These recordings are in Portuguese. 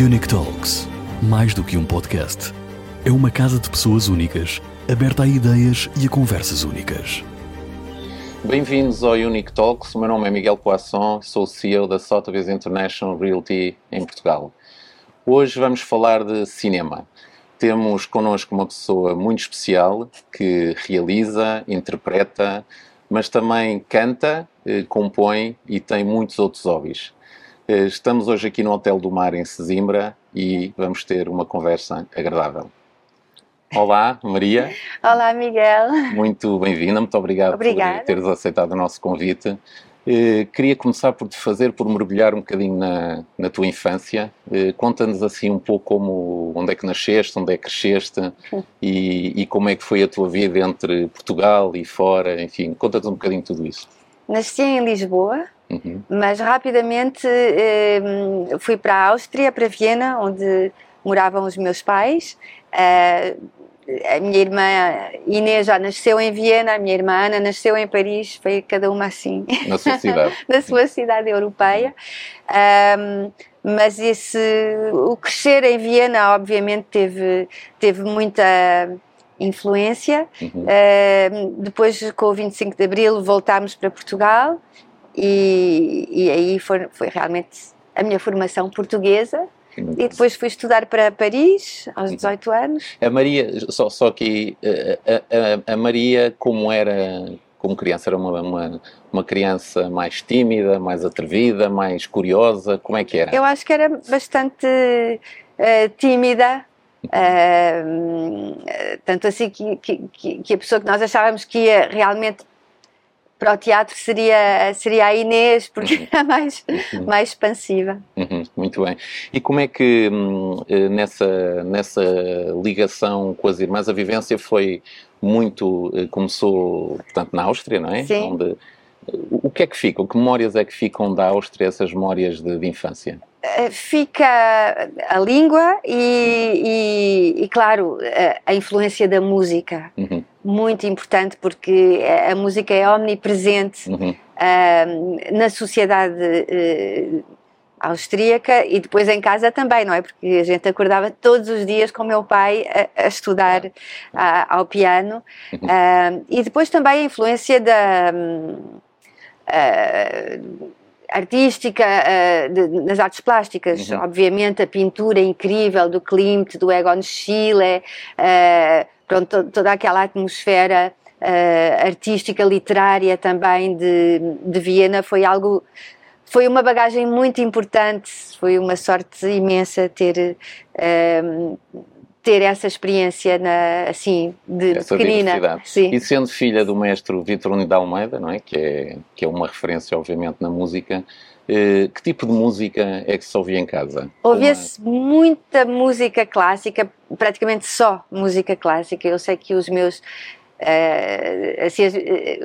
Unique Talks. Mais do que um podcast. É uma casa de pessoas únicas, aberta a ideias e a conversas únicas. Bem-vindos ao Unique Talks. O meu nome é Miguel Poisson, sou CEO da Sotheby's International Realty em Portugal. Hoje vamos falar de cinema. Temos connosco uma pessoa muito especial que realiza, interpreta, mas também canta, eh, compõe e tem muitos outros hobbies. Eh, estamos hoje aqui no Hotel do Mar em Sesimbra e vamos ter uma conversa agradável. Olá, Maria. Olá, Miguel. Muito bem-vinda, muito obrigado Obrigada. por teres aceitado o nosso convite. Eh, queria começar por te fazer, por mergulhar um bocadinho na, na tua infância. Eh, Conta-nos assim um pouco como, onde é que nasceste, onde é que cresceste e, e como é que foi a tua vida entre Portugal e fora, enfim, conta-nos um bocadinho tudo isso. Nasci em Lisboa, Uhum. mas rapidamente eh, fui para a Áustria, para Viena, onde moravam os meus pais. Eh, a minha irmã Inês já nasceu em Viena, a minha irmã Ana nasceu em Paris, foi cada uma assim. Na sua cidade. na sua cidade europeia. Ahm, mas esse, o crescer em Viena, obviamente, teve, teve muita influência. Uhum. Ahm, depois, com o 25 de Abril, voltámos para Portugal e, e aí foi, foi realmente a minha formação portuguesa. E depois fui estudar para Paris, aos 18 anos. A Maria, só, só que eh, a, a- a Maria, como era como criança, era uma, uma, uma criança mais tímida, mais atrevida, mais curiosa, como é que era? Eu acho que era bastante eh, tímida, eh, tanto assim que- que- que a pessoa que nós achávamos que ia realmente para o teatro seria, seria a Inês, porque era mais, mais expansiva. Uhum, muito bem. E como é que hum, eh, nessa, nessa ligação com as irmãs, a vivência foi muito, eh, começou, portanto, na Áustria, não é? Sim. Onde, o o que é que ficam? Que memórias é que ficam da Áustria, essas memórias de, de infância? Eh, Fica a língua e, e- e, claro, a, a influência da música. Uhum, Muito importante porque a música é omnipresente uhum, ah, na sociedade eh, austríaca e depois em casa também, não é? Porque a gente acordava todos os dias com o meu pai a, a estudar ao piano Ah, e depois também a influência da ah, artística ah, de- nas artes plásticas, Uhum. obviamente a pintura incrível do Klimt, do Egon Schiele, ah, pronto, to- toda aquela atmosfera ah, artística, literária também de, de Viena foi algo foi uma bagagem muito importante, foi uma sorte imensa ter ah, ter essa experiência na, assim de Essa pequenina. Sim. E sendo filha do mestre Vitorino de Almeida, não é? Que, é? que é uma referência, obviamente, na música, eh, que tipo de música é que se ouvia em casa? Ouvia-se muita música clássica, praticamente só música clássica. Eu sei que os meus eh, assim, as- eh,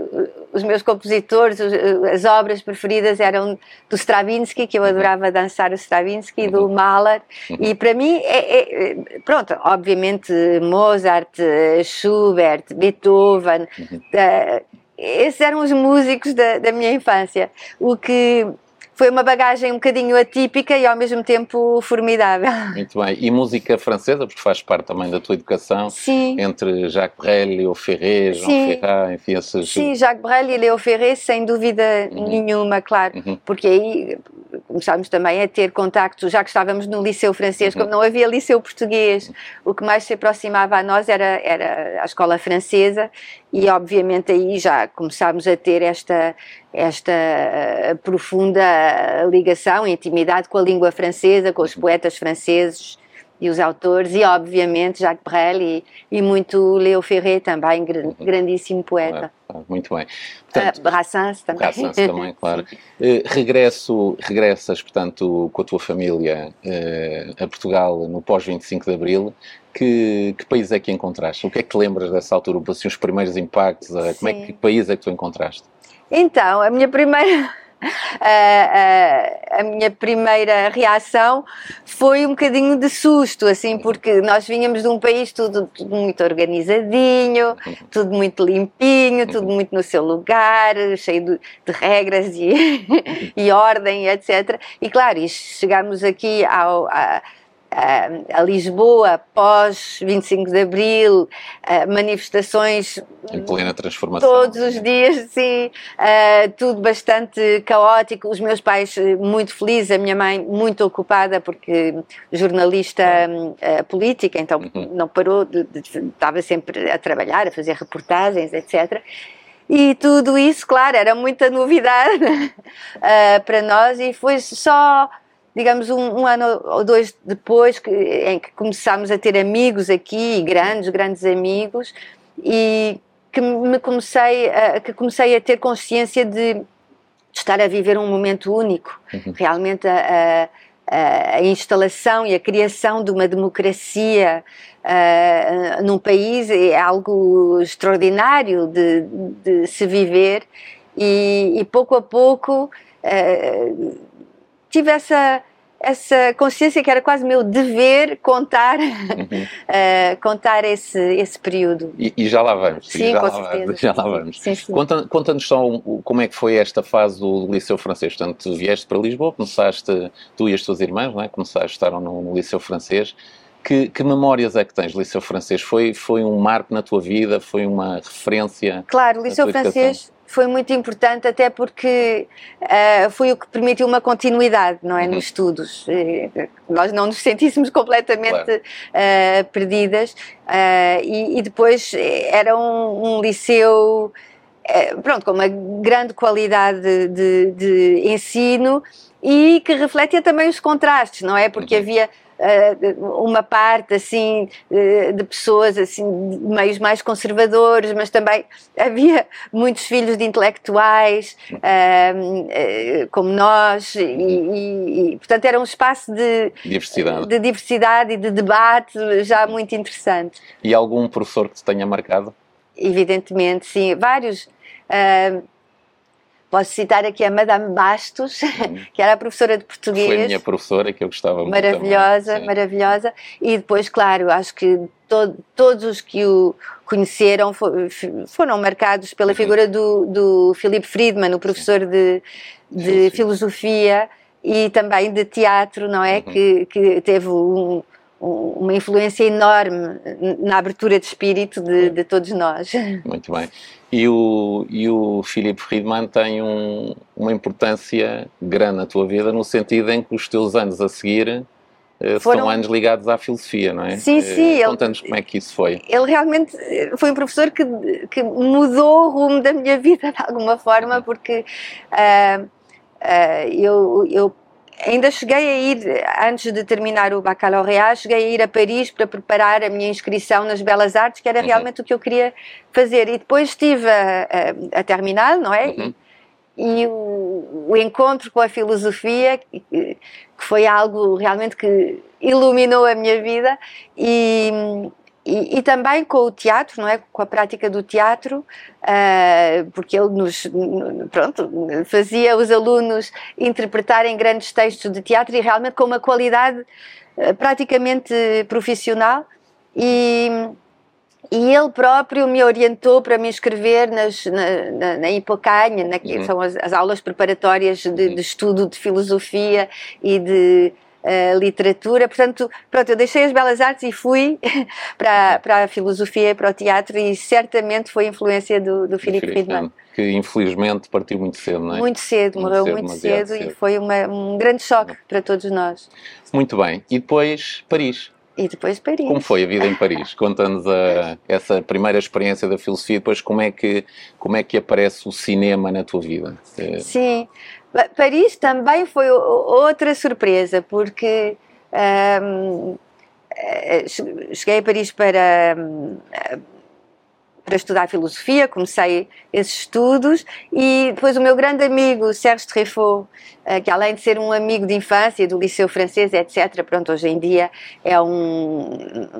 os meus compositores, os- eh, as obras preferidas eram do Stravinsky, que eu adorava dançar o Stravinsky, e do Mahler, e para mim, é, é- pronto, obviamente Mozart, eh, Schubert, Beethoven, eh, esses eram os músicos da, da minha infância, o que foi uma bagagem um bocadinho atípica e ao mesmo tempo formidável. Muito bem. E música francesa, porque faz parte também da tua educação, Sim. entre Jacques Brel, Léo Ferré, Jean Sim. Ferrat, enfim, esses... Sim, Jacques Brel e Léo Ferré, sem dúvida nenhuma, claro, Uhum. porque aí começámos também a ter contacto, já que estávamos no liceu francês, Uhum. como não havia liceu português, o que mais se aproximava a nós era, era a escola francesa e obviamente aí já começámos a ter esta, esta eh, profunda ligação, intimidade com a língua francesa, com os poetas franceses e os autores e obviamente Jacques Brel e, e muito Léo Ferré também, gr- grandíssimo poeta. Claro, muito bem. Ah, Portanto, Brassens também. Brassens também, claro. Eh, regresso, regressas, portanto, com a tua família eh, a Portugal no pós-25 de Abril. Que, que país é que encontraste? O que é que te lembras dessa altura? Assim, os primeiros impactos? eh, como é que, Sim. que país é que tu encontraste? Então, a minha primeira, a, a, minha primeira reação foi um bocadinho de susto, assim, porque nós vinhamos de um país tudo, tudo muito organizadinho, tudo muito limpinho, tudo muito no seu lugar, cheio de, de regras e, e ordem, etc. E claro, chegámos aqui ao, a, a Lisboa pós 25 de Abril, manifestações em plena transformação. Todos os dias, sim, uh, tudo bastante caótico. Os meus pais eh, muito felizes, a minha mãe muito ocupada porque jornalista política, então uhum. não parou, de, de, estava sempre a trabalhar, a fazer reportagens, etc. E tudo isso, claro, era muita novidade para nós e foi só digamos, um, um, ano ou dois depois que, em que começámos a ter amigos aqui, grandes, grandes amigos, e que me comecei a, que comecei a ter consciência de estar a viver um momento único. Uhum. Realmente a, a, a, instalação e a criação de uma democracia uh, num país é algo extraordinário de, de se viver e, e pouco a pouco uh, tive essa essa consciência que era quase meu dever contar uhum. uh, contar esse esse período e, e já lá vamos sim já com lá certeza já lá vamos sim, sim. conta conta-nos só como é que foi esta fase do liceu francês portanto tu vieste para Lisboa começaste tu e as tuas irmãs não é começaste estaram no, no liceu francês que, que, memórias é que tens do Liceu Francês? Foi, foi um marco na tua vida? Foi uma referência? Claro, o Liceu Francês foi muito importante até porque uh, foi o que permitiu uma continuidade não é uhum. nos estudos uh, nós não nos sentíssemos completamente claro. uh, perdidas e, e, depois era um, um liceu pronto com uma grande qualidade de, de, ensino e que refletia também os contrastes não é porque uhum. havia uh, uma parte assim uh, de pessoas assim de meios mais conservadores, mas também havia muitos filhos de intelectuais uh, como nós e, e, e, portanto era um espaço de diversidade. de diversidade e de debate já muito interessante. E algum professor que te tenha marcado? Evidentemente, sim, vários. Uh, Posso citar aqui a Madame Bastos, uhum. que era a professora de português. Foi a minha professora que eu gostava muito. Maravilhosa, maravilhosa. E depois, claro, acho que todos os que o conheceram foram marcados pela uhum. figura do, do Philip Friedman, o professor de, de filosofia e também de teatro, não é? Uhum. Que, que teve um, uma influência enorme na abertura de espírito de, de todos nós. Muito bem. E o, e o Philip Friedman tem um, uma importância grande na tua vida, no sentido em que os teus anos a seguir eh, Foram... são anos ligados à filosofia, não é? Sim, sim. Eh, conta-nos como é que isso foi. Ele realmente foi um professor que, que mudou o rumo da minha vida de alguma forma, porque uh, uh, eu, eu ainda cheguei a ir, antes de terminar o bacalaureat, cheguei a ir a Paris para preparar a minha inscrição nas Belas Artes, que era uhum. realmente o que eu queria fazer. E depois estive a, a, a terminar, não é? Uhum. E, e o, o, encontro com a filosofia, que, que foi algo realmente que iluminou a minha vida e e, e, também com o teatro, não é? Com a prática do teatro, uh, porque ele nos, pronto, fazia os alunos interpretarem grandes textos de teatro e realmente com uma qualidade uh, praticamente profissional e, e ele próprio me orientou para me inscrever nas, na, na, na Hipocanha, na, que uhum. são as, as, aulas preparatórias de, de estudo de filosofia e de uh, literatura. Portanto, pronto, eu deixei as belas artes e fui para, para a filosofia e para o teatro e certamente foi influência do, do Philip Friedman. Que infelizmente partiu muito cedo, não é? Muito cedo, muito morreu cedo, muito cedo, cedo, e foi uma, um grande choque para todos nós. Muito bem. E depois Paris. E depois Paris. Como foi a vida em Paris? Conta-nos essa primeira experiência da filosofia, depois como é que como é que aparece o cinema na tua vida? Sim, Paris também foi outra surpresa, porque um, eh, cheguei a Paris para, para estudar filosofia, comecei esses estudos e depois o meu grande amigo Serge Treffaut, eh, que além de ser um amigo de infância do Liceu Francês, etc., pronto, hoje em dia é um,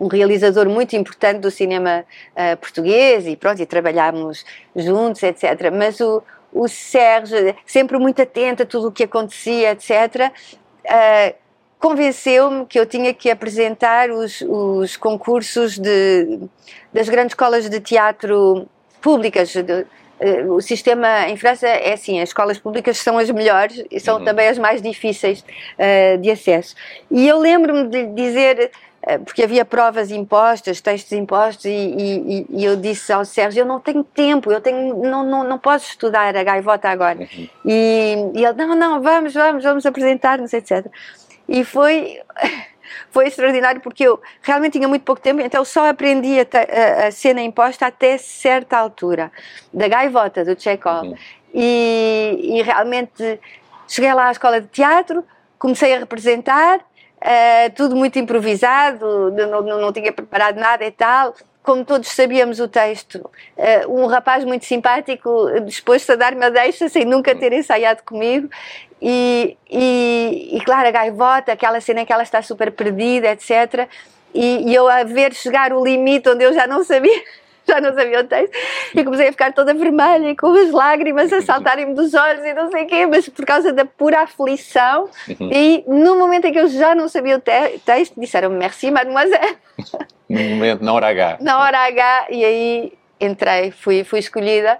um realizador muito importante do cinema uh, português e pronto, e trabalhámos juntos, etc. Mas o, o Sérgio, sempre muito atento a tudo o que acontecia, etc., uh, convenceu-me que eu tinha que apresentar os, os concursos de, das grandes escolas de teatro públicas. De, uh, o sistema em França é assim: as escolas públicas são as melhores e são uhum. também as mais difíceis uh, de acesso. E eu lembro-me de dizer eh, porque havia provas impostas, textos impostos, e, e, e, eu disse ao Sérgio: Eu não tenho tempo, eu tenho, não, não, não posso estudar a gaivota agora. Uhum. E, e, ele: Não, não, vamos, vamos, vamos apresentar-nos, etc. E foi. Foi extraordinário porque eu realmente tinha muito pouco tempo, então só aprendi a, a, a cena imposta até certa altura, da gaivota do Chekhov. Uhum. E, e realmente cheguei lá à escola de teatro, comecei a representar, Uh, tudo muito improvisado, não, não, não, tinha preparado nada e tal. Como todos sabíamos o texto, uh, um rapaz muito simpático dispôs-se a dar-me a deixa sem nunca ter ensaiado comigo. E, e, e, claro, a gaivota, aquela cena em que ela está super perdida, etc. E, e eu a ver chegar o limite onde eu já não sabia já não sabia o texto, e comecei a ficar toda vermelha e com as lágrimas a saltarem-me dos olhos e não sei o quê, mas por causa da pura aflição. Uhum. E no momento em que eu já não sabia o te texto, disseram-me merci, mademoiselle. No momento, na hora H. Na hora H, e aí entrei, fui, fui escolhida.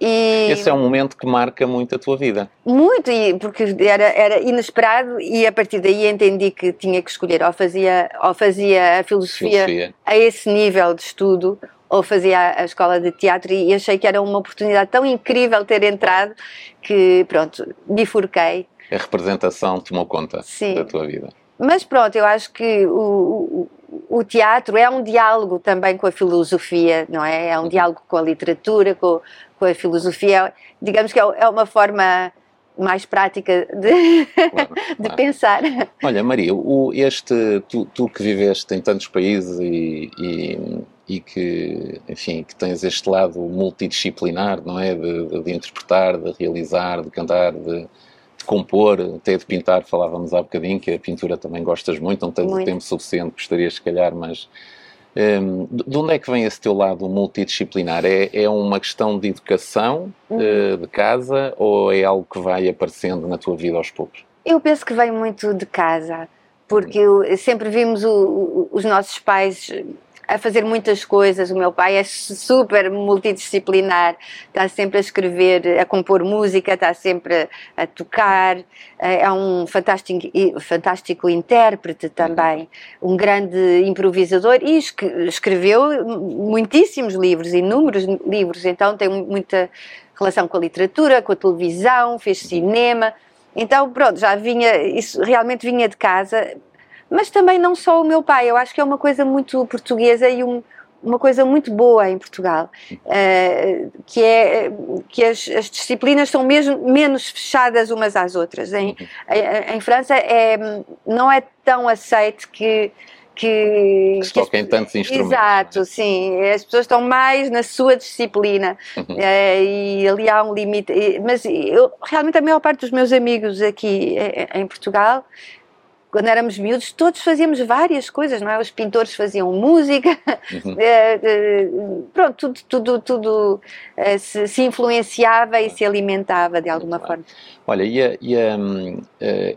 E... Esse é um momento que marca muito a tua vida. Muito, e, porque era, era inesperado e a partir daí entendi que tinha que escolher ou fazia, ou fazia a filosofia, filosofia. a esse nível de estudo ou fazia a escola de teatro e achei que era uma oportunidade tão incrível ter entrado que, pronto, bifurquei. A representação tomou conta Sim. da tua vida. Mas pronto, eu acho que o, o, o, teatro é um diálogo também com a filosofia, não é? É um uhum. diálogo com a literatura, com, com a filosofia. Digamos que é, é uma forma mais prática de, claro, de claro. pensar. Olha, Maria, o, este, tu, tu, que viveste em tantos países e, e e que, enfim, que tens este lado multidisciplinar, não é? De, de, de interpretar, de realizar, de cantar, de, de, compor, até de pintar. Falávamos há bocadinho que a pintura também gostas muito, não tens muito. o tempo suficiente, gostarias se calhar, mas. Um, de onde é que vem esse teu lado multidisciplinar? É, é uma questão de educação, uhum. uh, de casa, ou é algo que vai aparecendo na tua vida aos poucos? Eu penso que vem muito de casa, porque uhum. sempre vimos o, o, os nossos pais a fazer muitas coisas. O meu pai é super multidisciplinar, está sempre a escrever, a compor música, está sempre a tocar. Eh, é um fantástico, fantástico intérprete também, um grande improvisador e escreveu muitíssimos livros, inúmeros livros. Então tem muita relação com a literatura, com a televisão, fez cinema. Então, pronto, já vinha, isso realmente vinha de casa, mas também não só o meu pai, eu acho que é uma coisa muito portuguesa e um, uma coisa muito boa em Portugal, uh, que é que as, as, disciplinas são mesmo menos fechadas umas às outras. Em, em, em França é, não é tão aceito que que, que se toca em tantos instrumentos. Exato, é? sim. As pessoas estão mais na sua disciplina uhum. é, e ali há um limite. Mas eu, realmente a maior parte dos meus amigos aqui eh, em Portugal quando éramos miúdos, todos fazíamos várias coisas, não é? Os pintores faziam música, uhum. Eh, eh, pronto, tudo, tudo, tudo eh, se, se, influenciava e se alimentava de alguma forma. Olha, e, a, e a,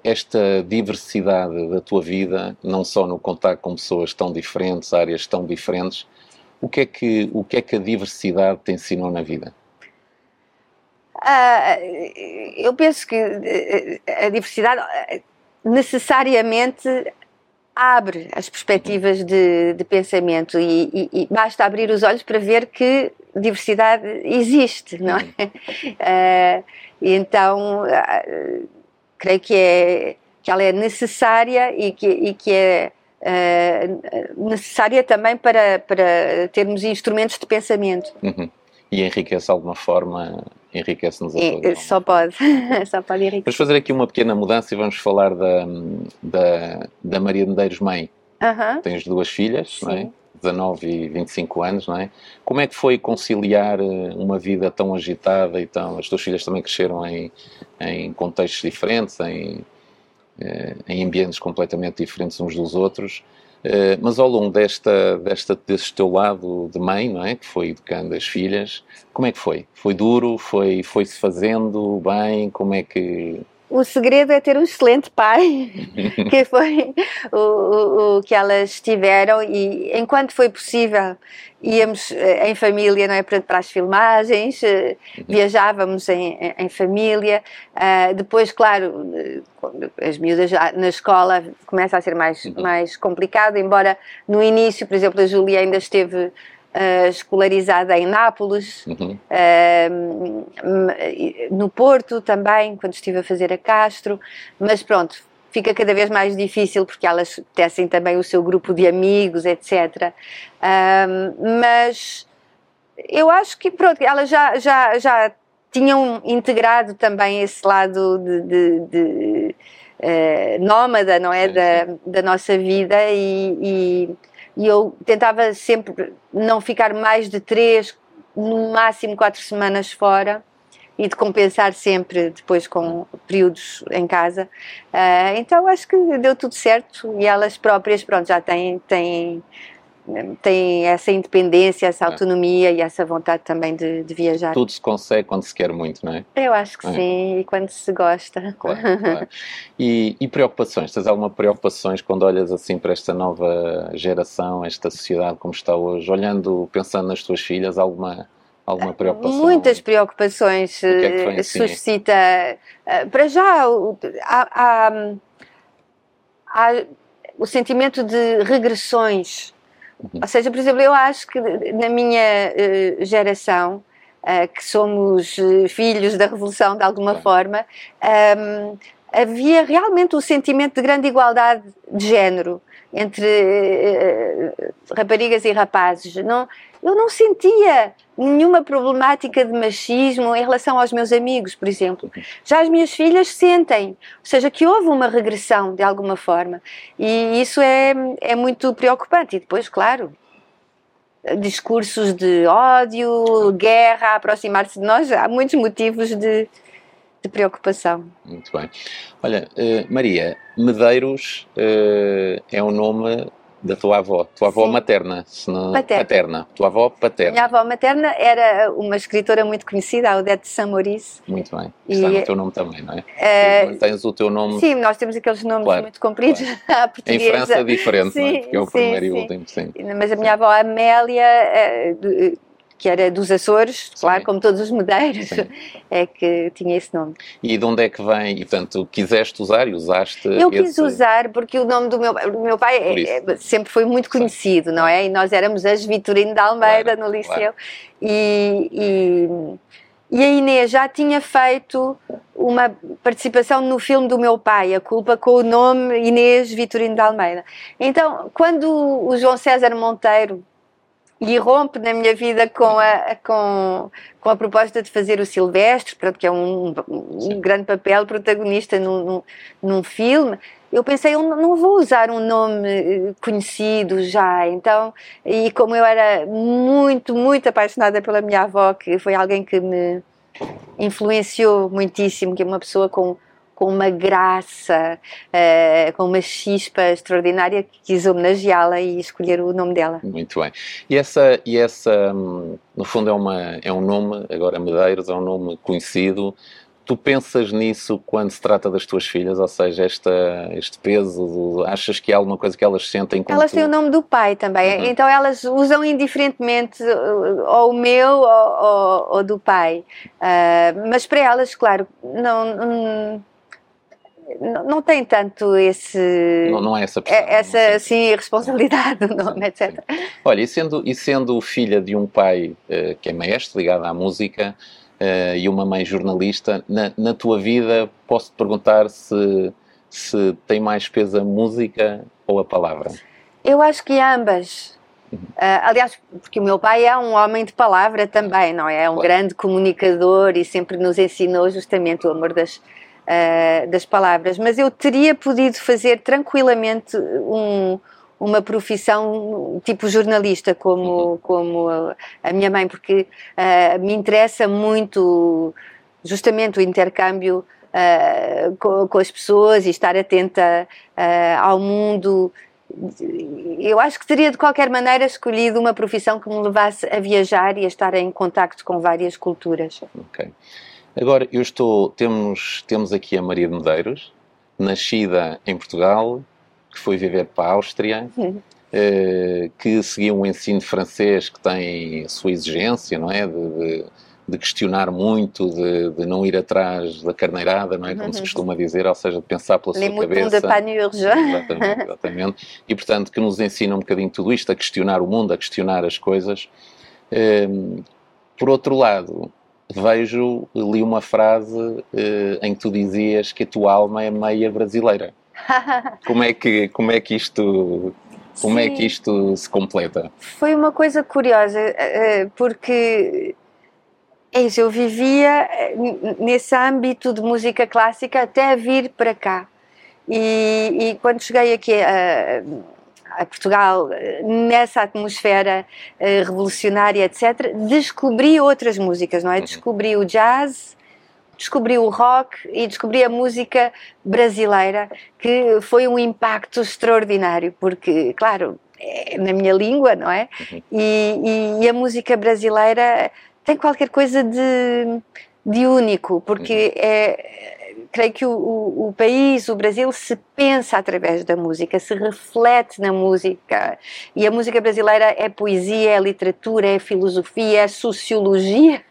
esta diversidade da tua vida, não só no contato com pessoas tão diferentes, áreas tão diferentes, o que é que, o que, é que a diversidade te ensinou na vida? Uh, eu penso que a diversidade necessariamente abre as perspectivas de, de pensamento e, e, e, basta abrir os olhos para ver que diversidade existe, não é? Uh, então, uh, creio que, é, que ela é necessária e que, e que é uh, necessária também para, para termos instrumentos de pensamento. Uhum. E enriquece de alguma forma enriquece-nos a todos. Só pode, só pode enriquecer. Vamos fazer aqui uma pequena mudança e vamos falar da, da, da Maria Medeiros Mãe. Uh -huh. Tens duas filhas, Sim. não é? 19 e 25 anos, não é? Como é que foi conciliar eh, uma vida tão agitada e tão... As tuas filhas também cresceram em, em contextos diferentes, em, eh, em ambientes completamente diferentes uns dos outros. Uh, mas ao longo desta, desta, deste teu lado de mãe, não é? Que foi educando as filhas, como é que foi? Foi duro? Foi, foi-se fazendo bem? Como é que o segredo é ter um excelente pai, que foi o, o, o, que elas tiveram e enquanto foi possível íamos eh, em família, não é, para, as filmagens, eh, viajávamos em, em família, uh, depois, claro, as miúdas na escola começa a ser mais, uhum. mais complicado, embora no início, por exemplo, a Júlia ainda esteve uh, escolarizada em Nápoles, uhum. uh, no Porto também, quando estive a fazer a Castro, mas pronto, fica cada vez mais difícil porque elas tecem também o seu grupo de amigos, etc. mas eu acho que pronto, elas já, já, já tinham integrado também esse lado de, de, de uh, nómada, não é, da, da nossa vida e, e e eu tentava sempre não ficar mais de três, no máximo quatro semanas fora e de compensar sempre depois com períodos em casa. Uh, então acho que deu tudo certo e elas próprias, pronto, já têm, têm tem essa independência, essa é. autonomia e essa vontade também de, de, viajar. Tudo se consegue quando se quer muito, não é? Eu acho que é. sim, e quando se gosta. Claro, claro. E, e, preocupações? Tens alguma preocupações quando olhas assim para esta nova geração, esta sociedade como está hoje, olhando, pensando nas tuas filhas, alguma alguma preocupação? Muitas preocupações o que é que foi, assim? suscita. Eh, para já, há, há, há o sentimento de regressões Uhum. Ou seja, por exemplo, eu acho que na minha uh, geração, uh, que somos uh, filhos da Revolução de alguma forma, um, ehm, havia realmente o sentimento de grande igualdade de género entre raparigas e rapazes. Não, eu não sentia nenhuma problemática de machismo em relação aos meus amigos, por exemplo. Já as minhas filhas sentem, ou seja, que houve uma regressão de alguma forma. E isso é, é muito preocupante. E depois, claro, discursos de ódio, guerra, aproximar-se de nós, há muitos motivos de, de preocupação. Muito bem. Olha, uh, Maria, Medeiros uh, é um nome da tua avó, tua avó Sim. materna, se não, paterna. paterna, tua avó paterna. Minha avó materna era uma escritora muito conhecida, a Odete Samoris. Muito bem, está e, no teu nome também, não é? Uh, tens o teu nome... Sim, nós temos aqueles nomes claro, muito compridos claro. à portuguesa. Em França é diferente, sim, não é? Porque é o sim, primeiro sim. e o último, sim. Mas a minha avó Amélia... Que era dos Açores, Sim. claro, como todos os medeiros, Sim. é que tinha esse nome. E de onde é que vem? E, portanto, quiseste usar e usaste Eu esse... quis usar porque o nome do meu, do meu pai é, é, sempre foi muito conhecido, Sim. não é? E nós éramos as Vitorino de Almeida claro, no Liceu. Claro. E, e, e a Inês já tinha feito uma participação no filme do meu pai, A Culpa, com o nome Inês Vitorino de Almeida. Então, quando o João César Monteiro e rompe na minha vida com a, com, com a proposta de fazer o Silvestre, que é um, um grande papel protagonista num, num, num, filme. Eu pensei, eu não vou usar um nome eh, conhecido já, então, e como eu era muito, muito apaixonada pela minha avó, que foi alguém que me influenciou muitíssimo, que é uma pessoa com com uma graça, uh, com uma chispa extraordinária que quis homenageá-la e escolher o nome dela. Muito bem. E essa, e essa no fundo, é, uma, é um nome, agora Medeiros, é um nome conhecido. Tu pensas nisso quando se trata das tuas filhas, ou seja, esta, este peso, achas que é alguma coisa que elas sentem como Elas tu? têm o nome do pai também, uhum. então elas usam indiferentemente ou o meu ou, ou, ou do pai. Uh, mas para elas, claro, não, não não tem tanto esse não, não é essa pressão, essa assim responsabilidade nome etc olha e sendo e sendo filha de um pai uh, que é mestre ligado à música uh, e uma mãe jornalista na, na tua vida posso te perguntar se se tem mais peso a música ou a palavra? Eu acho que ambas. Uh, aliás, porque o meu pai é um homem de palavra também, não é? É um claro. grande comunicador e sempre nos ensinou justamente o amor das, uh, das palavras, mas eu teria podido fazer tranquilamente um, uma profissão tipo jornalista, como, uhum. como a, a, minha mãe, porque uh, me interessa muito justamente o intercâmbio uh, com, com, as pessoas e estar atenta ao mundo eu acho que teria de qualquer maneira escolhido uma profissão que me levasse a viajar e a estar em contacto com várias culturas. Ok. Agora, eu estou, temos, temos aqui a Maria de Medeiros, nascida em Portugal, que foi viver para a Áustria, eh, que seguiu um ensino francês que tem a sua exigência, não é? De, de, de questionar muito, de, de, não ir atrás da carneirada, não é? Como se costuma dizer, ou seja, de pensar pela Les sua cabeça. de panurge. Exatamente, exatamente. E, portanto, que nos ensina um bocadinho tudo isto, a questionar o mundo, a questionar as coisas. Ehm, por outro lado, vejo, li uma frase eh, em que tu dizias que a tua alma é meia brasileira. Como é que, como é que isto como Sim. é que isto se completa? Foi uma coisa curiosa, eh, porque é isso, eu vivia eh, nesse âmbito de música clássica até vir para cá. E, e quando cheguei aqui a, a, Portugal, nessa atmosfera eh, revolucionária, etc., descobri outras músicas, não é? Uhum. Descobri o jazz, descobri o rock e descobri a música brasileira, que foi um impacto extraordinário, porque, claro, é na minha língua, não é? Uhum. E, e, a música brasileira tem qualquer coisa de, de único, porque uhum. é creio que o, o, o, país, o Brasil, se pensa através da música, se reflete na música. E a música brasileira é poesia, é literatura, é filosofia, é sociologia.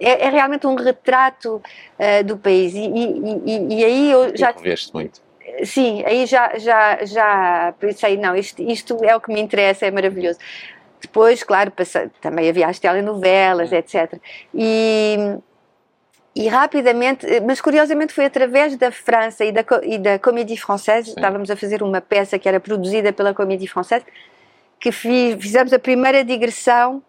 É, é realmente um retrato uh, do país. E, e, e, aí eu já. Muito. Sim, aí já, já, já pensei, não, isto, isto é o que me interessa, é maravilhoso. Depois, claro, passei, também havia as telenovelas, é. etc. E e rapidamente, eh, mas curiosamente foi através da França e da, e da Comédie Française, Sim. estávamos a fazer uma peça que era produzida pela Comédie Française, que fiz, fizemos a primeira digressão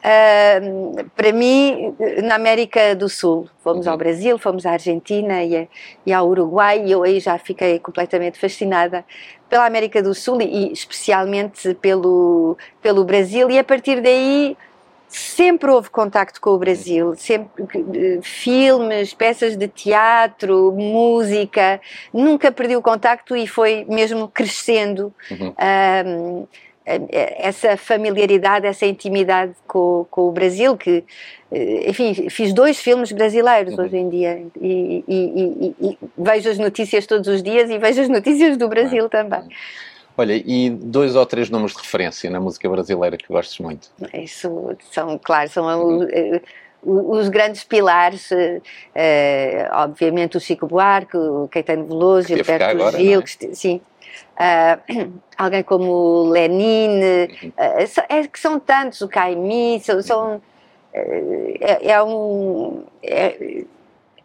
uh, para mim na América do Sul. Fomos uhum. ao Brasil, fomos à Argentina e, a, e ao Uruguai e eu aí já fiquei completamente fascinada pela América do Sul e, e especialmente pelo, pelo Brasil e a partir daí sempre houve contacto com o Brasil, sempre filmes, peças de teatro, música, nunca perdi o contacto e foi mesmo crescendo uhum. um, essa familiaridade, essa intimidade com, com, o Brasil, que, eh, enfim, fiz dois filmes brasileiros uhum. hoje em dia e, e, e, e, vejo as notícias todos os dias e vejo as notícias do Brasil uhum. também. Olha, e dois ou três nomes de referência na música brasileira que gostes muito? Isso são, claro, são uhum. os grandes pilares, uh, obviamente o Chico Buarque, o Caetano Veloso, Gilberto agora, Gil, é? sim. Uh, alguém como Lenin, uhum. é que são tantos, o Caimi, são, são é, é, um é,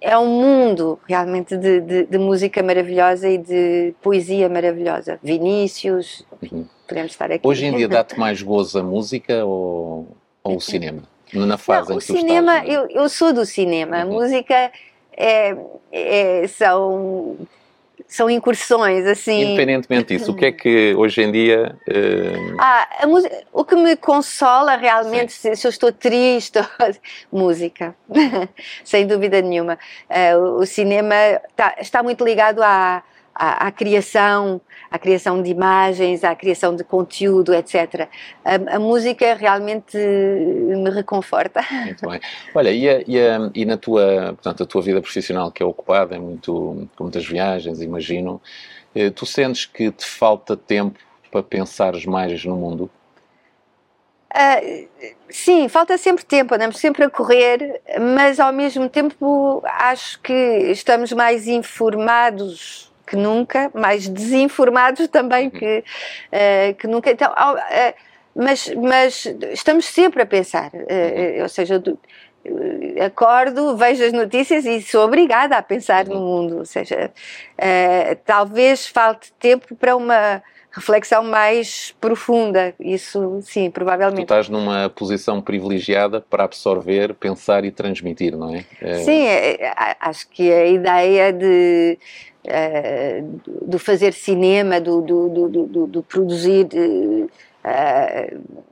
é um mundo realmente de, de, de, música maravilhosa e de poesia maravilhosa. Vinícius, uhum. podemos estar aqui. Hoje em dia dá-te mais gozo a música ou, ou o cinema? Na fase Não, em que o cinema, estás, eu, eu sou do cinema. Uhum. A música é, é, são são incursões, assim. Independentemente disso, o que é que hoje em dia. Uh... Ah, música, o que me consola realmente, se, se, eu estou triste, música, sem dúvida nenhuma. Uh, o cinema tá, está muito ligado à, à, à, criação, à criação de imagens, à criação de conteúdo, etc. A, a música realmente me reconforta. Muito bem. Olha, e, a, e, a, e, na tua, portanto, a tua vida profissional que é ocupada, é muito, com muitas viagens, imagino, eh, tu sentes que te falta tempo para pensares mais no mundo? Uh, sim, falta sempre tempo, andamos sempre a correr, mas ao mesmo tempo acho que estamos mais informados que nunca, mais desinformados também que, uh, que nunca. Então, uh, mas, mas estamos sempre a pensar, uh, ou seja, acordo, vejo as notícias e sou obrigada a pensar no mundo, ou seja, talvez falte tempo para uma reflexão mais profunda. Isso, sim, provavelmente. Tu estás numa posição privilegiada para absorver, pensar e transmitir, não é? é... Sim, acho que a ideia de uh, do fazer cinema, do, do, do, do produzir uh,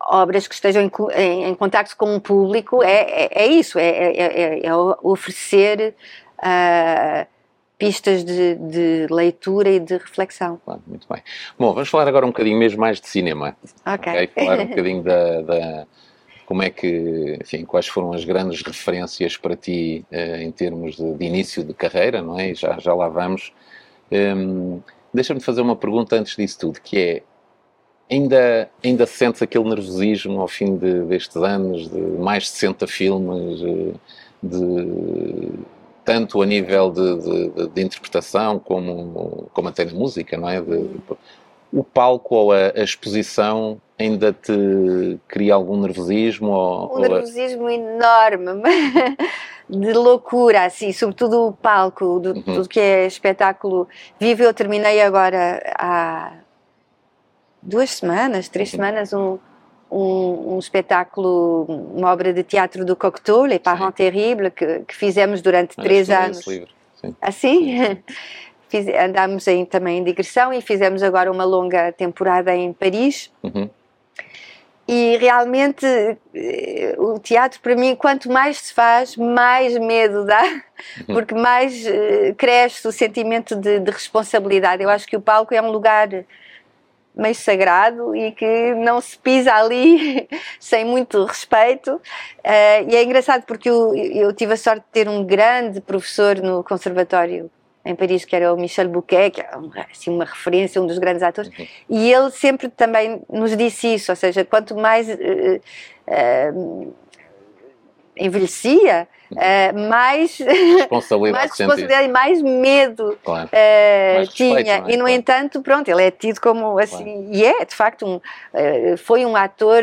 obras que estejam em, em, em contato com o público, é, é, é isso, é, é, é, é oferecer pistas de, de, leitura e de reflexão. Claro, muito bem. Bom, vamos falar agora um bocadinho mesmo mais de cinema. Ok. okay? Falar um bocadinho da, da, como é que, enfim, quais foram as grandes referências para ti uh, em termos de, de, início de carreira, não é? Já, já lá vamos. Um, Deixa-me fazer uma pergunta antes disso tudo, que é, ainda, ainda sentes aquele nervosismo ao fim de, destes anos, de mais de 60 filmes, eh, de, tanto a nível de, de, de, interpretação como, como até na música, não é? O palco ou a, a, exposição ainda te cria algum nervosismo? Ou, um nervosismo ou enorme, de loucura, assim, sobretudo o palco, do, uhum. tudo que é espetáculo vivo. Eu terminei agora há duas semanas, três uhum. semanas, um, um, um, espetáculo, uma obra de teatro do Cocteau, Les Parents Terribles, que, que fizemos durante ah, três anos. Sim. Assim? Fiz, andámos em, também em digressão e fizemos agora uma longa temporada em Paris. Uhum. E realmente eh, o teatro, para mim, quanto mais se faz, mais medo dá, uhum. porque mais uh, cresce o sentimento de, de, responsabilidade. Eu acho que o palco é um lugar meio sagrado e que não se pisa ali sem muito respeito. Uh, e é engraçado porque eu, eu tive a sorte de ter um grande professor no Conservatório em Paris, que era o Michel Bouquet, que é assim, uma referência, um dos grandes atores, uhum. e ele sempre também nos disse isso, ou seja, quanto mais uh, uh, envelhecia, uh, mais responsabilidade, mais responsabilidade e mais medo claro. mais tinha. Respeito, é? E no claro. entanto, pronto, ele é tido como assim, claro. e é de facto um, foi um ator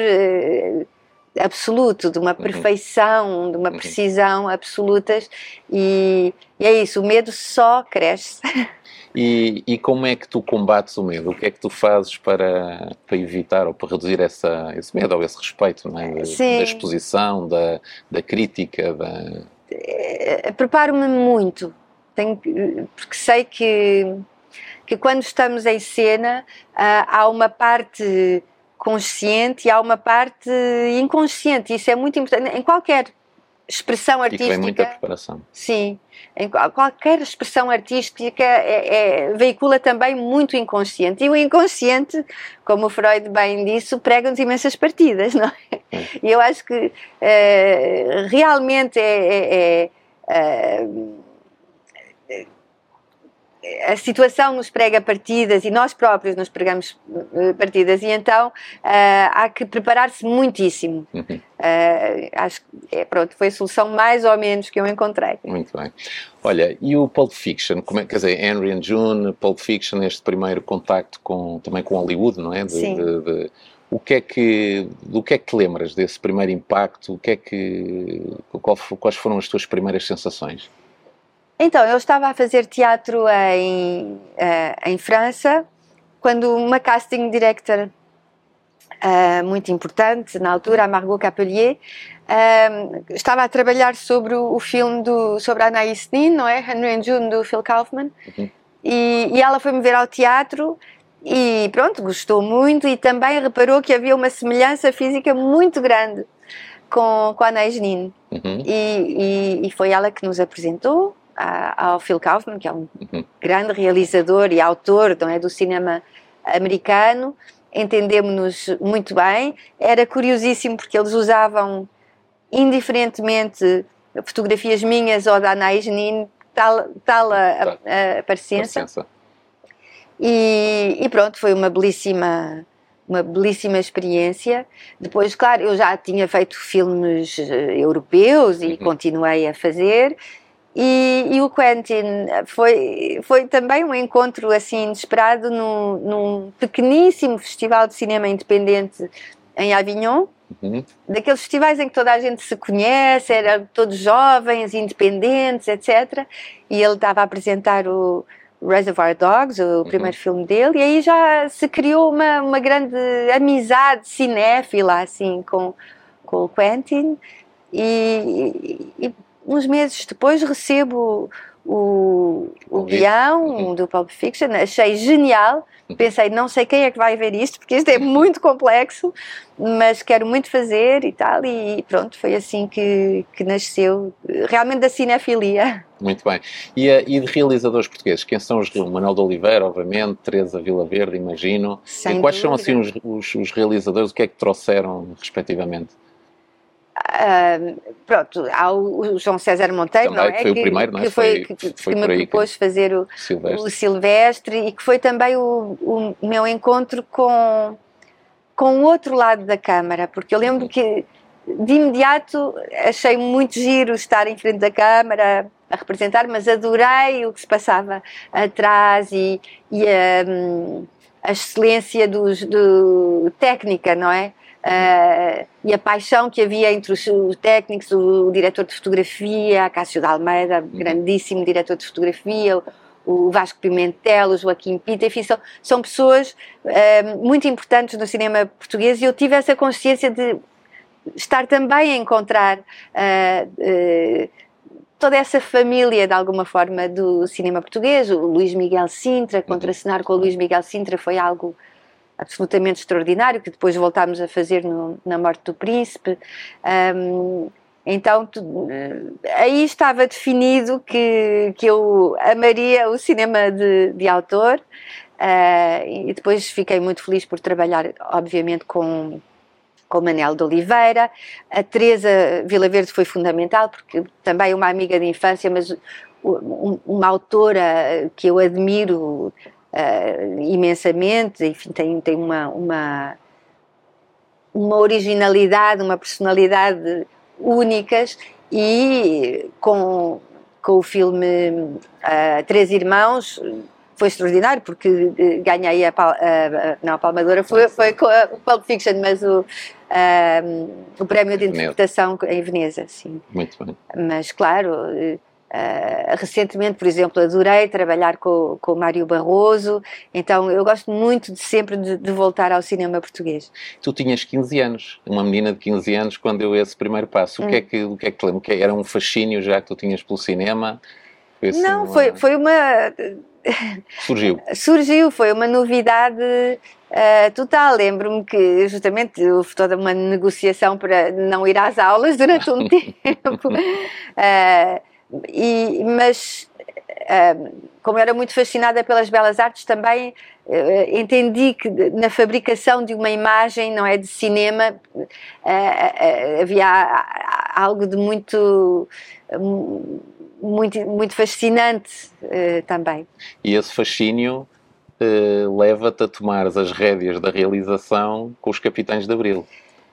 absoluto, de uma uhum. perfeição, de uma uhum. precisão absolutas, e, e, é isso, o medo só cresce. E, e, como é que tu combates o medo? O que é que tu fazes para, para evitar ou para reduzir essa, esse medo ou esse respeito é? da, da, exposição, da, da crítica? Da... Eh, preparo-me muito, Tenho, porque sei que, que quando estamos em cena uh, há uma parte consciente e há uma parte inconsciente. Isso é muito importante em qualquer expressão artística. E que muita preparação. Sim, qualquer expressão artística é, é, veicula também muito inconsciente. E o inconsciente, como o Freud bem disse, prega-nos imensas partidas, não é? é. E eu acho que é, realmente é, é, é a situação nos prega partidas e nós próprios nos pregamos eh, partidas e então uh, há que preparar-se muitíssimo. Uhum. Uh, acho que é, pronto, foi a solução mais ou menos que eu encontrei. Muito bem. Olha, e o Pulp Fiction, como é, quer dizer, Henry and June, Pulp Fiction, este primeiro contacto com, também com Hollywood, não é? De, Sim. De, de, o que é que, do que é que te lembras desse primeiro impacto? O que é que, qual, quais foram as tuas primeiras sensações? Então, eu estava a fazer teatro em, uh, em França, quando uma casting director uh, muito importante, na altura, a Margot Capelier, uh, estava a trabalhar sobre o, o, filme do, sobre Anaïs Nin, não é? Henry and June, do Phil Kaufman. Uhum. E, e ela foi-me ver ao teatro e pronto, gostou muito e também reparou que havia uma semelhança física muito grande com, com a Anaïs Nin. Uhum. E, e, e foi ela que nos apresentou ao Phil Kaufman, que é um uhum. grande realizador e autor não é, do cinema americano. Entendemos-nos muito bem. Era curiosíssimo porque eles usavam indiferentemente fotografias minhas ou da Anais Nin, tal, tal a, a, a parecença. E, e, pronto, foi uma belíssima uma belíssima experiência. Depois, claro, eu já tinha feito filmes eh, europeus e uhum. continuei a fazer, e, e, o Quentin foi, foi também um encontro assim inesperado num, num pequeníssimo festival de cinema independente em Avignon, uhum. daqueles festivais em que toda a gente se conhece, eram todos jovens, independentes, etc. E ele estava a apresentar o Reservoir Dogs, o uhum. primeiro filme dele, e aí já se criou uma, uma grande amizade cinéfila assim com, com o Quentin. E, e, uns meses depois recebo o, o guião Uhum. do Pulp Fiction, achei genial. Pensei, não sei quem é que vai ver isto, porque isto é muito complexo, mas quero muito fazer e tal. E pronto, foi assim que, que nasceu, realmente da cinefilia. Muito bem. E, eh, e de realizadores portugueses, quem são os Manuel de Oliveira, obviamente, Teresa Vila Verde, imagino. Sem e quais são dúvida. assim os, os, os realizadores, o que é que trouxeram, respectivamente? Ah, pronto, há o, o João César Monteiro, Também, não é? que foi o primeiro, não é? Que, foi, que, que foi me por aí que- propôs fazer o, Silvestre. o Silvestre e que foi também o, o meu encontro com, com o outro lado da Câmara, porque eu lembro que de imediato achei muito giro estar em frente da Câmara a representar, mas adorei o que se passava atrás e, e a, a excelência dos, do, técnica, não é? Ah, e a paixão que havia entre os, os técnicos, o, diretor de fotografia, Cássio de Almeida, grandíssimo diretor de fotografia, o, o Vasco Pimentel, o Joaquim Pita, enfim, são, são pessoas ah, muito importantes no cinema português e eu tive essa consciência de estar também a encontrar ah, toda essa família, de alguma forma, do cinema português. O Luís Miguel Sintra, contracenar com o Luís Miguel Sintra foi algo absolutamente extraordinário, que depois voltámos a fazer no- na Morte do Príncipe. Ahm, então, tu- eh, aí estava definido que, que eu amaria o cinema de, de autor ah, e depois fiquei muito feliz por trabalhar, obviamente, com com Manel de Oliveira. A Teresa Vilaverde foi fundamental, porque também é uma amiga de infância, mas um- uma autora que eu admiro eh, imensamente, enfim, tem, tem uma, uma, uma originalidade, uma personalidade únicas e com, com o filme eh, Três Irmãos foi extraordinário porque eh, ganhei a, pal- não a Palmadora foi, foi com a, o Pulp Fiction mas o, o prémio de interpretação em Veneza sim. Muito bem. mas claro ah, recentemente por exemplo adorei trabalhar com, com o Mário Barroso então eu gosto muito de sempre de, de voltar ao cinema português Tu tinhas 15 anos, uma menina de 15 anos, quando deu esse primeiro passo. O que é que, o que, é que te lembro? Que Era um fascínio já que tu tinhas pelo cinema? Foi assim não uma- foi foi uma Surgiu. surgiu, foi uma novidade eh, total. Lembro-me que justamente houve toda uma negociação para não ir às aulas durante um tempo. Eh, e, mas, como eu era muito fascinada pelas belas artes, também eh, entendi que na fabricação de uma imagem, não é de cinema, eh, eh, havia algo de muito. Muito, muito fascinante também. E esse fascínio leva-te a tomares as rédeas da realização com os Capitães de Abril.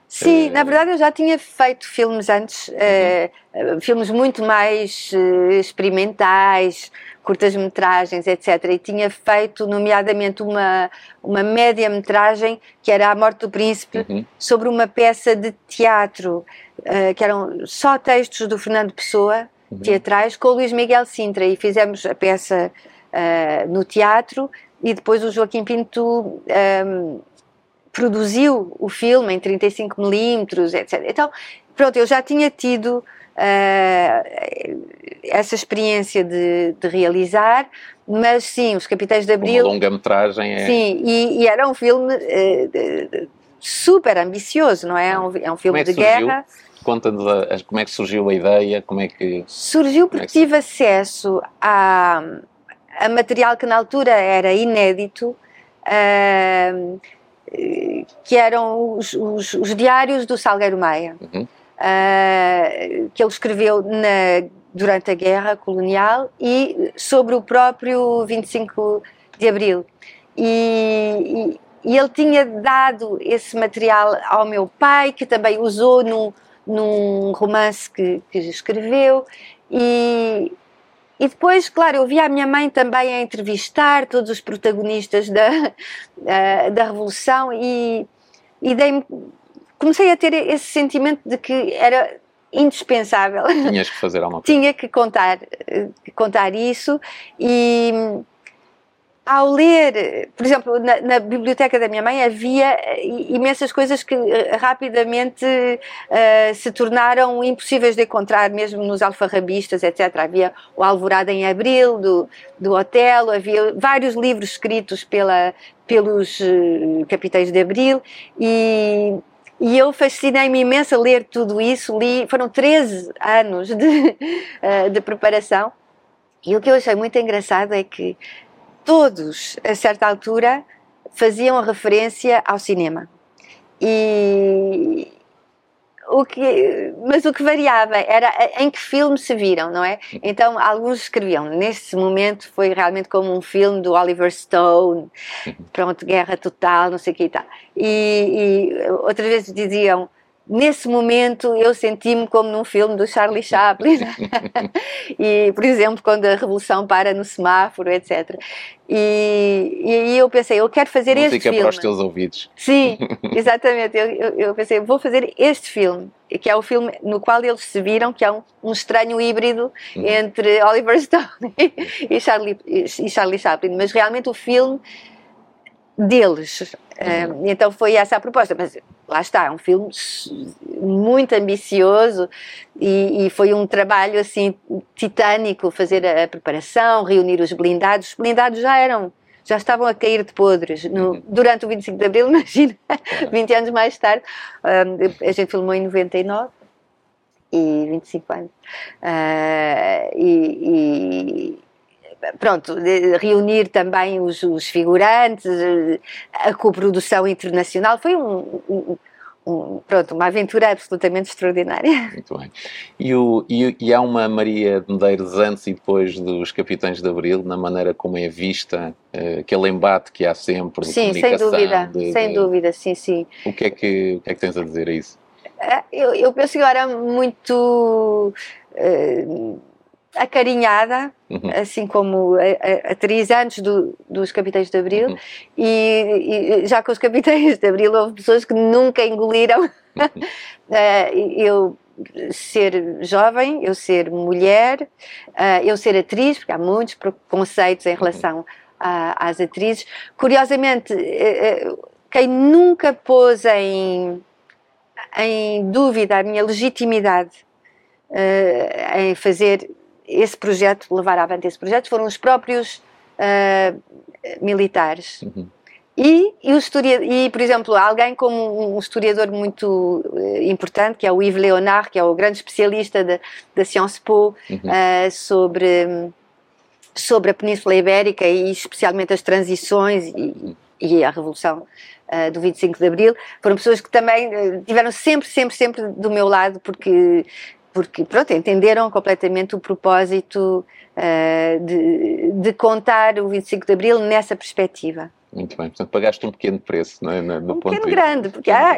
Sim, Eh, na verdade eu já tinha feito filmes antes, eh, eh, filmes muito mais eh, experimentais, curtas-metragens, etc. E tinha feito, nomeadamente, uma, uma média-metragem que era A Morte do Príncipe, Uhum. sobre uma peça de teatro, eh, que eram só textos do Fernando Pessoa, Uhum. teatrais, com o Luís Miguel Sintra. E fizemos a peça no teatro e depois o Joaquim Pinto. ehm, produziu o filme em 35 milímetros, etc. Então, pronto, eu já tinha tido eh, essa experiência de, de realizar, mas sim, Os Capitães de Uma Abril, longa-metragem é. sim, e, e era um filme de- super ambicioso, não é? É um, é um filme é de surgiu? guerra. Conta-nos a- a- como é que surgiu a ideia, como é que. Surgiu é porque que tive acesso a, a material que na altura era inédito, eh, que eram os, os- os diários do Salgueiro Maia, Uhum. ah, que ele escreveu na- durante a guerra colonial e sobre o próprio 25 de Abril. E, e- e ele tinha dado esse material ao meu pai, que também usou num, num romance que, que escreveu. E, e depois, claro, eu via a minha mãe também a entrevistar todos os protagonistas da, eh, da Revolução e, e comecei a ter esse sentimento de que era indispensável Tinhas que fazer alguma coisa. tinha que contar, eh, contar isso e ao ler, por exemplo, na, na, biblioteca da minha mãe havia eh, imensas coisas que eh, rapidamente uh, se tornaram impossíveis de encontrar, mesmo nos alfarrabistas, etc. Havia o Alvorada em Abril, do, do Otelo, havia vários livros escritos pela, pelos uh, capitães de Abril e, e eu fascinei-me imenso a ler tudo isso. Li, foram 13 anos de, uh, de preparação. E o que eu achei muito engraçado é que todos, a certa altura, faziam referência ao cinema. E o que, mas o que variava era em que filme se viram, não é? Então alguns escreviam, nesse momento foi realmente como um filme do Oliver Stone, pronto, guerra total, não sei o que e tal. E, e outras vezes diziam, nesse momento eu senti-me como num filme do Charlie Chaplin. E por exemplo quando a revolução para no semáforo etc e, e aí eu pensei eu quero fazer Música este filme para os teus ouvidos. Sim exatamente. Eu, eu, eu, pensei vou fazer este filme que é o filme no qual eles se viram que é um, um estranho híbrido uhum. entre Oliver Stone e Charlie, e Charlie Chaplin. Mas realmente o filme deles. Uhum. então foi essa a proposta. Mas lá está, é um filme muito ambicioso e, e, foi um trabalho assim titânico fazer a, a, preparação, reunir os blindados. Os blindados já eram, já estavam a cair de podres no, uhum. durante o 25 de Abril, imagina, 20 anos mais tarde. Um, a gente filmou em 99 e 25 anos. Uh, e, e pronto, reunir também os, os, figurantes, a coprodução internacional, foi um, um, um, pronto, uma aventura absolutamente extraordinária. Muito bem. E, o, e, e, há uma Maria de Medeiros antes e depois dos Capitães de Abril, na maneira como é vista, uh, aquele embate que há sempre de Sim, sem dúvida, de, sem de, dúvida, sim, sim. O que, é que, o que é que tens a dizer a isso? Eh, eu, eu penso que agora muito... Uh, acarinhada, uhum. assim como atriz antes do, dos Capitães de Abril, uhum. e, e, já com os Capitães de Abril houve pessoas que nunca engoliram uhum. eu ser jovem, eu ser mulher, uh, eu ser atriz, porque há muitos preconceitos em relação a, às atrizes. Curiosamente, uh, quem nunca pôs em, em dúvida a minha legitimidade uh, em fazer esse projeto, levar avante esse projeto, foram os próprios uh, militares. Uhum. E, e, o e, por exemplo, alguém como um historiador muito uh, importante, que é o Yves Leonard, que é o grande especialista da Sciences Po uhum. uh, sobre, sobre a Península Ibérica e especialmente as transições e, e a Revolução uh, do 25 de Abril, foram pessoas que também tiveram sempre, sempre, sempre do meu lado, porque porque pronto, entenderam completamente o propósito uh, de, de, contar o 25 de Abril nessa perspectiva. Muito bem, portanto pagaste um pequeno preço, não é? Um pequeno grande, porque há,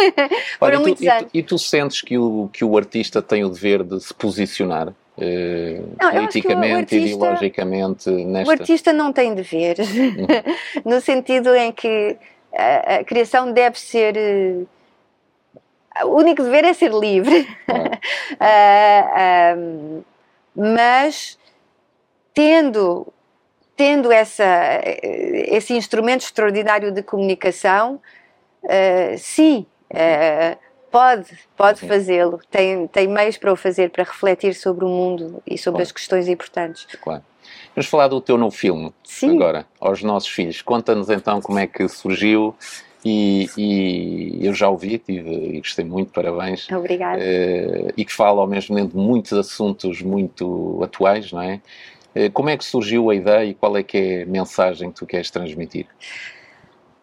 foram muitos e anos. Tu, e tu sentes que o, que o artista tem o dever de se posicionar Uh, não, politicamente, artista, ideologicamente nesta... O artista não tem dever, uhum. no sentido em que a, a, criação deve ser eh, o único dever é ser livre. uh, um, mas tendo, tendo essa, esse instrumento extraordinário de comunicação, uh, sim, uh, pode, pode fazê-lo. Tem, tem meios para o fazer, para refletir sobre o mundo e sobre claro. as questões importantes. Claro. Vamos falar do teu novo filme Sim. agora, aos nossos filhos. Conta-nos então como é que surgiu e, e, eu já ouvi tive, e gostei muito, parabéns. Obrigada. Uh, e que fala ao mesmo tempo de muitos assuntos muito atuais, não é? Uh, como é que surgiu a ideia e qual é que é a mensagem que tu queres transmitir?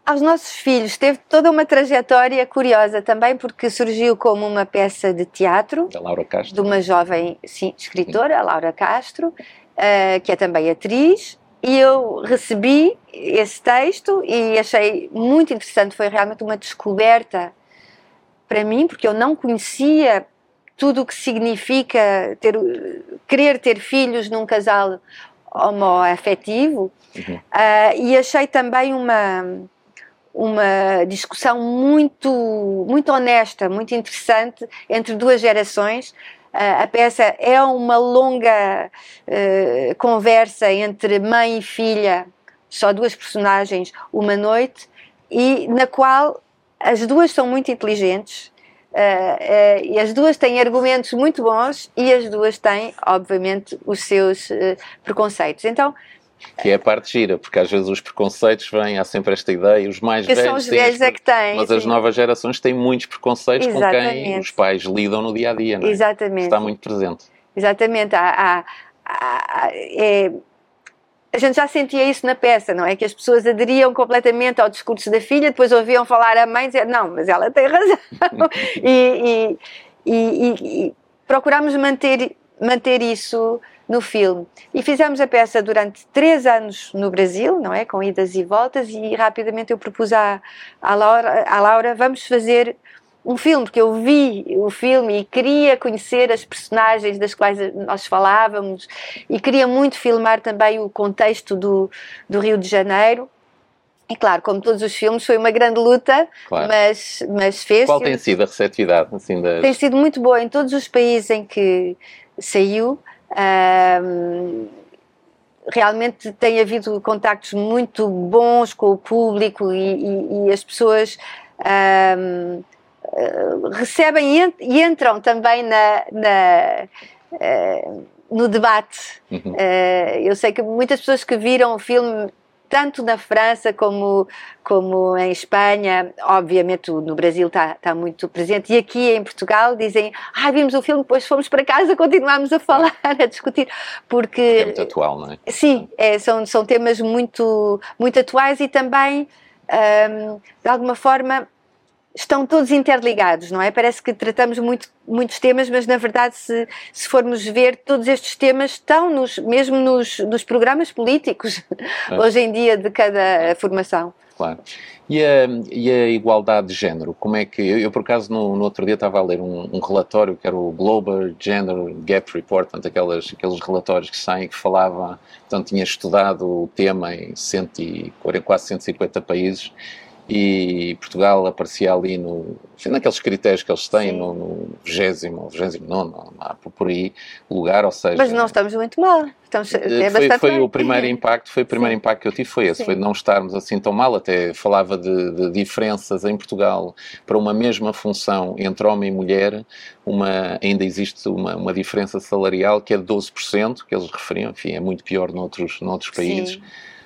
Aos nossos filhos teve toda uma trajetória curiosa também, porque surgiu como uma peça de teatro da Laura Castro. de uma jovem sim, escritora, a Laura Castro, uh, que é também atriz, e eu recebi esse texto e achei muito interessante. Foi realmente uma descoberta para mim, porque eu não conhecia tudo o que significa ter, querer ter filhos num casal homoafetivo. Uhum. Uh, e achei também uma, uma discussão muito, muito honesta, muito interessante entre duas gerações a peça é uma longa uh, conversa entre mãe e filha só duas personagens uma noite e na qual as duas são muito inteligentes uh, uh, e as duas têm argumentos muito bons e as duas têm, obviamente, os seus preconceitos. Então, que é a parte gira, porque às vezes os preconceitos vêm, há sempre esta ideia, os mais que velhos, são os velhos é que têm, mas sim. as novas gerações têm muitos preconceitos Exatamente. com quem os pais lidam no dia a dia, não é? Exatamente. Está muito presente. Exatamente. Há, há, há, é, a gente já sentia isso na peça, não é? Que as pessoas aderiam completamente ao discurso da filha, depois ouviam falar a mãe e dizer, não, mas ela tem razão. e, e, e, e procurámos manter, manter isso no filme. E fizemos a peça durante três anos no Brasil, não é? Com idas e voltas, e rapidamente eu propus à, à, Laura, à Laura, vamos fazer um filme, porque eu vi o filme e queria conhecer as personagens das quais nós falávamos e queria muito filmar também o contexto do, do Rio de Janeiro. E claro, como todos os filmes, foi uma grande luta, claro. mas, mas fez. Qual tem sido a receptividade? Assim, das... Tem sido muito boa em todos os países em que saiu. Um, realmente tem havido contactos muito bons com o público e, e, e as pessoas um, recebem e entram também na, na uh, no debate. Uhum. Uh, eu sei que muitas pessoas que viram o filme tanto na França como, como em Espanha, obviamente no Brasil está, está muito presente, e aqui em Portugal dizem, ah, vimos o filme, depois fomos para casa, continuámos a falar, a discutir, porque... É muito atual, não é? Sim, é, são, são temas muito, muito atuais e também, um, de alguma forma, estão todos interligados, não é? Parece que tratamos muito, muitos temas, mas na verdade, se, se formos ver, todos estes temas estão nos, mesmo nos, nos programas políticos, é. hoje em dia, de cada formação. Claro. E a, e a igualdade de género, como é que. Eu, eu por acaso, no, no, outro dia estava a ler um, um, relatório que era o Global Gender Gap Report, portanto, aquelas, aqueles relatórios que saem que falava, portanto, tinha estudado o tema em 140, quase 150 países e Portugal aparecia ali no, enfim, naqueles critérios que eles têm, Sim. no, no 20 ou 29, por aí lugar, ou seja... Mas não estamos muito mal, estamos, é eh, foi, foi o primeiro impacto, foi o primeiro Sim. impacto que eu tive, foi esse, Sim. foi não estarmos assim tão mal, até falava de, de, diferenças em Portugal para uma mesma função entre homem e mulher, uma, ainda existe uma, uma diferença salarial que é de 12%, que eles referiam, enfim, é muito pior noutros, noutros países, Sim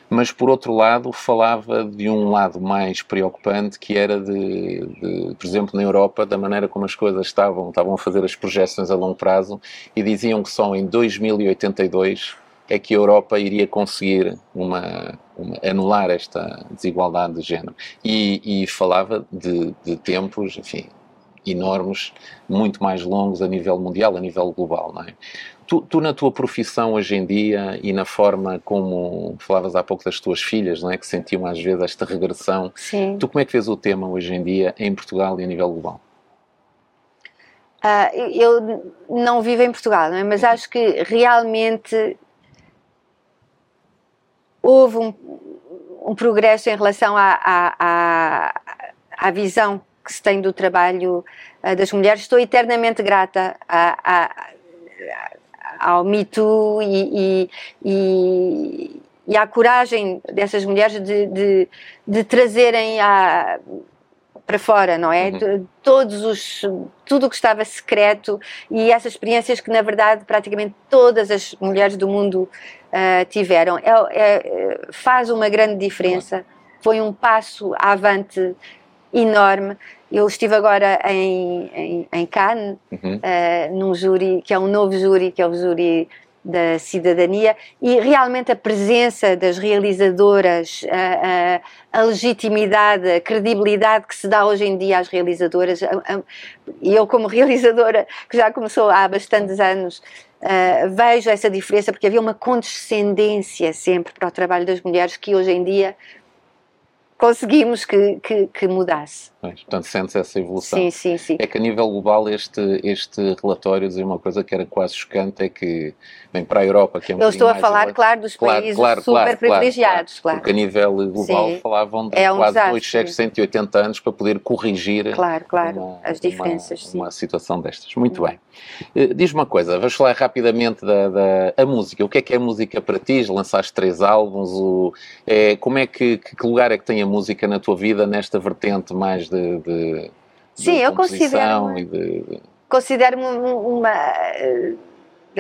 mas por outro lado falava de um lado mais preocupante que era de, de, por exemplo, na Europa, da maneira como as coisas estavam, estavam a fazer as projeções a longo prazo e diziam que só em 2082 é que a Europa iria conseguir uma, uma anular esta desigualdade de género. E, e falava de, de tempos, enfim, enormes, muito mais longos a nível mundial, a nível global, não é? Tu, tu, na tua profissão hoje em dia e na forma como falavas há pouco das tuas filhas, não é? Que sentiam às vezes esta regressão. Sim. Tu como é que vês o tema hoje em dia em Portugal e a nível global? Uh, eu não vivo em Portugal, é? mas acho que realmente houve um, um progresso em relação à, à, à, visão que se tem do trabalho uh, das mulheres. Estou eternamente grata a, ao Me Too e, e, e, à coragem dessas mulheres de, de, de trazerem a, para fora, não é? Uhum. Todos os, tudo o que estava secreto e essas experiências que, na verdade, praticamente todas as mulheres do mundo uh, tiveram. É, é, faz uma grande diferença. Foi um passo avante enorme. Eu estive agora em, em, em Cannes, uhum. uh, num júri, que é um novo júri, que é o júri da cidadania, e realmente a presença das realizadoras, a, a, a, legitimidade, a credibilidade que se dá hoje em dia às realizadoras, e eu como realizadora, que já começou há bastantes anos, uh, vejo essa diferença, porque havia uma condescendência sempre para o trabalho das mulheres que hoje em dia conseguimos que, que, que mudasse. Pois, portanto, sentes essa evolução. Sim, sim, sim. É que a nível global este, este relatório dizia uma coisa que era quase chocante, é que, bem, para a Europa, que é um Eu estou a falar, elevado- claro, dos Claro, países claro, super claro, privilegiados, claro. Porque a nível global Sim. falavam de É um quase desastre. dois de 180 anos para poder corrigir Claro, claro, uma, as diferenças, uma, uma situação destas. Muito bem. Eh, Diz-me uma coisa, vamos falar rapidamente da, da a música. O que é que é música para ti? Lançaste três álbuns. O, é, como é que, que, que lugar é que tem a música na tua vida nesta vertente mais de, de, Sim, eu considero-me- e de, de- Considero-me um- uma eh,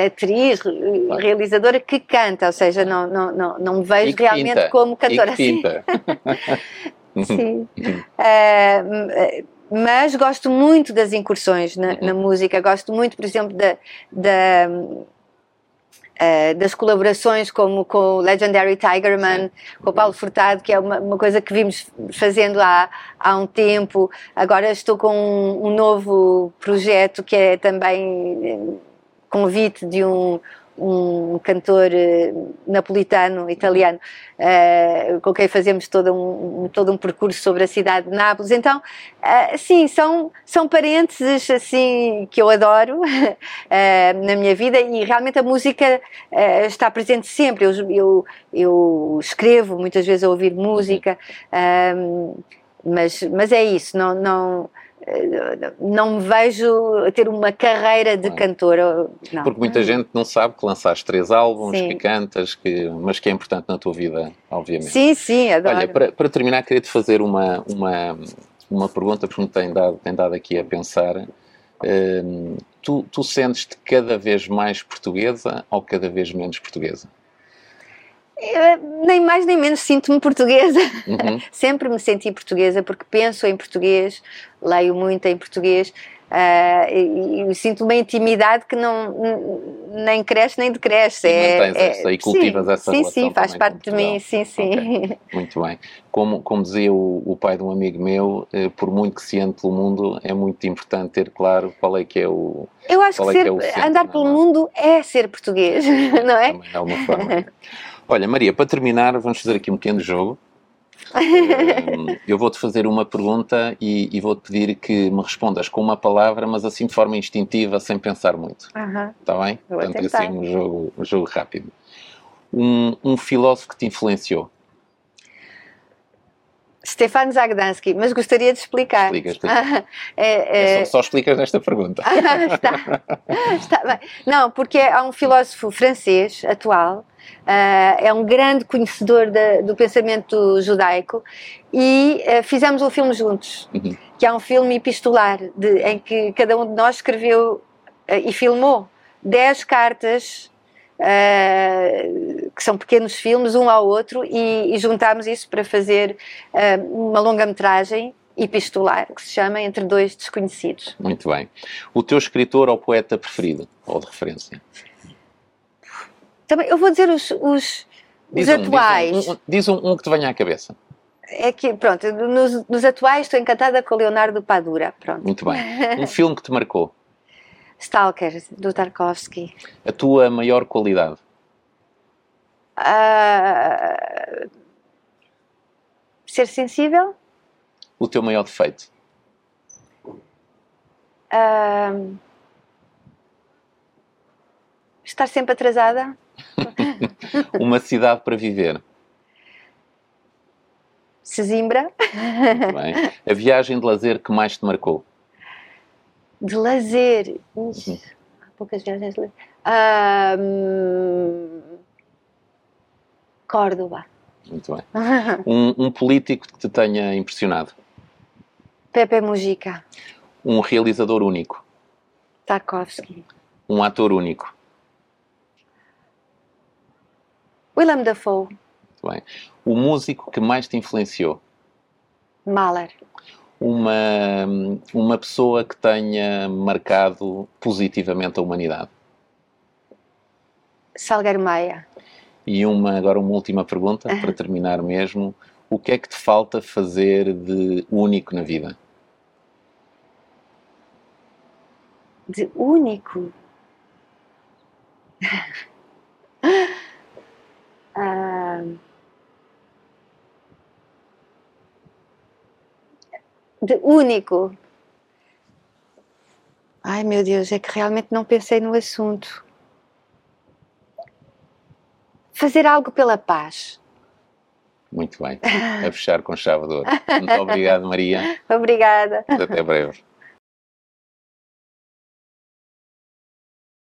atriz, eh, realizadora que canta, ou seja, não, não, não, não me E vejo realmente pinta. como e cantora. que pinta. Sim. Eh, m- eh, mas gosto muito das incursões na, na música, gosto muito, por exemplo, da, da, eh, das colaborações como com o Legendary Tigerman, com o Paulo Furtado, que é uma, uma coisa que vimos fazendo há, há um tempo. Agora estou com um, um novo projeto que é também eh, convite de um, um cantor eh, napolitano, italiano, eh, com quem fazemos todo um, todo um percurso sobre a cidade de Nápoles. Então, eh, sim, são, são parênteses assim que eu adoro na minha vida e realmente a música está presente sempre. Eu, eu, eu escrevo muitas vezes a ouvir música, ahm, mas, mas é isso, não, não, não me vejo a ter uma carreira de Não. cantora. Não. Porque muita gente não sabe que lançaste três álbuns, Sim. que cantas, que, mas que é importante na tua vida, obviamente. Sim, sim, adoro. Olha, para, para terminar, queria-te fazer uma, uma, uma pergunta, porque me tem dado, tem dado aqui a pensar. Hum, tu, tu sentes-te cada vez mais portuguesa ou cada vez menos portuguesa? Eu, nem mais nem menos sinto-me portuguesa. Uhum. Sempre me senti portuguesa porque penso em português, leio muito em português ah, e, e sinto uma intimidade que não nem cresce nem decresce. E mantens essa e cultivas sim, essa Sim, relação sim, faz também parte de mim, sim, sim. Muito bem. Como, como dizia o, o pai de um amigo meu, eh, por muito que se ande pelo mundo, é muito importante ter claro qual é que é o. Eu acho que é que ser, é o centro, andar não é? pelo mundo é ser português, não é? Também de alguma forma. Olha, Maria, para terminar, vamos fazer aqui um pequeno jogo. Eu vou-te fazer uma pergunta e, e vou-te pedir que me respondas com uma palavra, mas assim de forma instintiva, sem pensar muito. Aham. Está bem? Vou Portanto, é tentar. assim um jogo, um jogo rápido. Um, um filósofo que te influenciou. Stefan Zagdansky, mas gostaria de explicar. Explica, explica. É- é- Só, só explicas nesta pergunta. está, está bem. Não, porque há um filósofo francês atual, ah, é um grande conhecedor da- do pensamento judaico e ah, fizemos um filme juntos, Uhum. que é um filme epistolar, de- em que cada um de nós escreveu ah, e filmou 10 cartas. ah, que são pequenos filmes, um ao outro, e, e juntámos isso para fazer ah, uma longa-metragem epistolar que se chama Entre Dois Desconhecidos. Muito bem. O teu escritor ou poeta preferido? Ou de referência? Também, eu vou dizer os, os, os um, atuais. Diz, um, um- diz um, que te venha à cabeça. É que, pronto, nos, nos atuais estou encantada com o Leonardo Padura. Pronto. Muito bem. Um filme que te marcou. Stalker, do Tarkovsky. A tua maior qualidade. Ah, ser sensível. O teu maior defeito. Ah, estar sempre atrasada. Uma cidade para viver. Sesimbra. Muito bem. A viagem de lazer que mais te marcou. De lazer. Ixi, há poucas viagens de lazer. Hum, Córdoba. Muito bem. Um, um político que te tenha impressionado. Pepe Mujica. Um realizador único. Tarkovsky. Um ator único. Willem Dafoe. Muito bem. O músico que mais te influenciou. Mahler. Uma, uma pessoa que tenha marcado positivamente a humanidade. Salgueiro Maia. E uma, agora uma última pergunta, para terminar mesmo. O que é que te falta fazer de único na vida? De único. Ah, de único. Ai meu Deus, é que realmente não pensei no assunto. Fazer algo pela paz. Muito bem. A fechar com chave de ouro. Muito obrigado, Maria. Obrigada. Até breve.